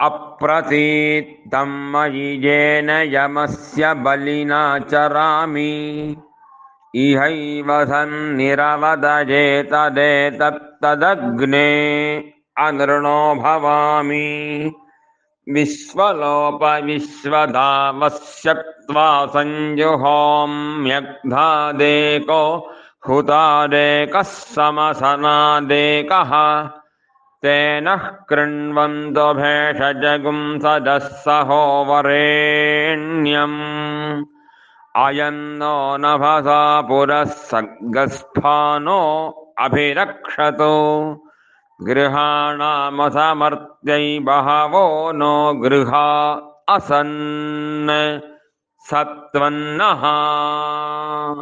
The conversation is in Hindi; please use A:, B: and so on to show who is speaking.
A: अप्रतीत्तं मयि येन यमस्य बलिना चरामि इहैव सन्निरवदयेतदेतत्तदग्ने अनृणो भवामि। विश्वलोपविश्वधावस्यत्वा संजुहोम्यग्धादेको हुतादेकः समसनादेकः। तेन सदः सहोवरेण्यम् अयं नो नभसा पुरः सर्गस्थानो अभिरक्षतु। गृहाणामसमर्त्यै बहवो नो गृहा असन्। सत्वन्नः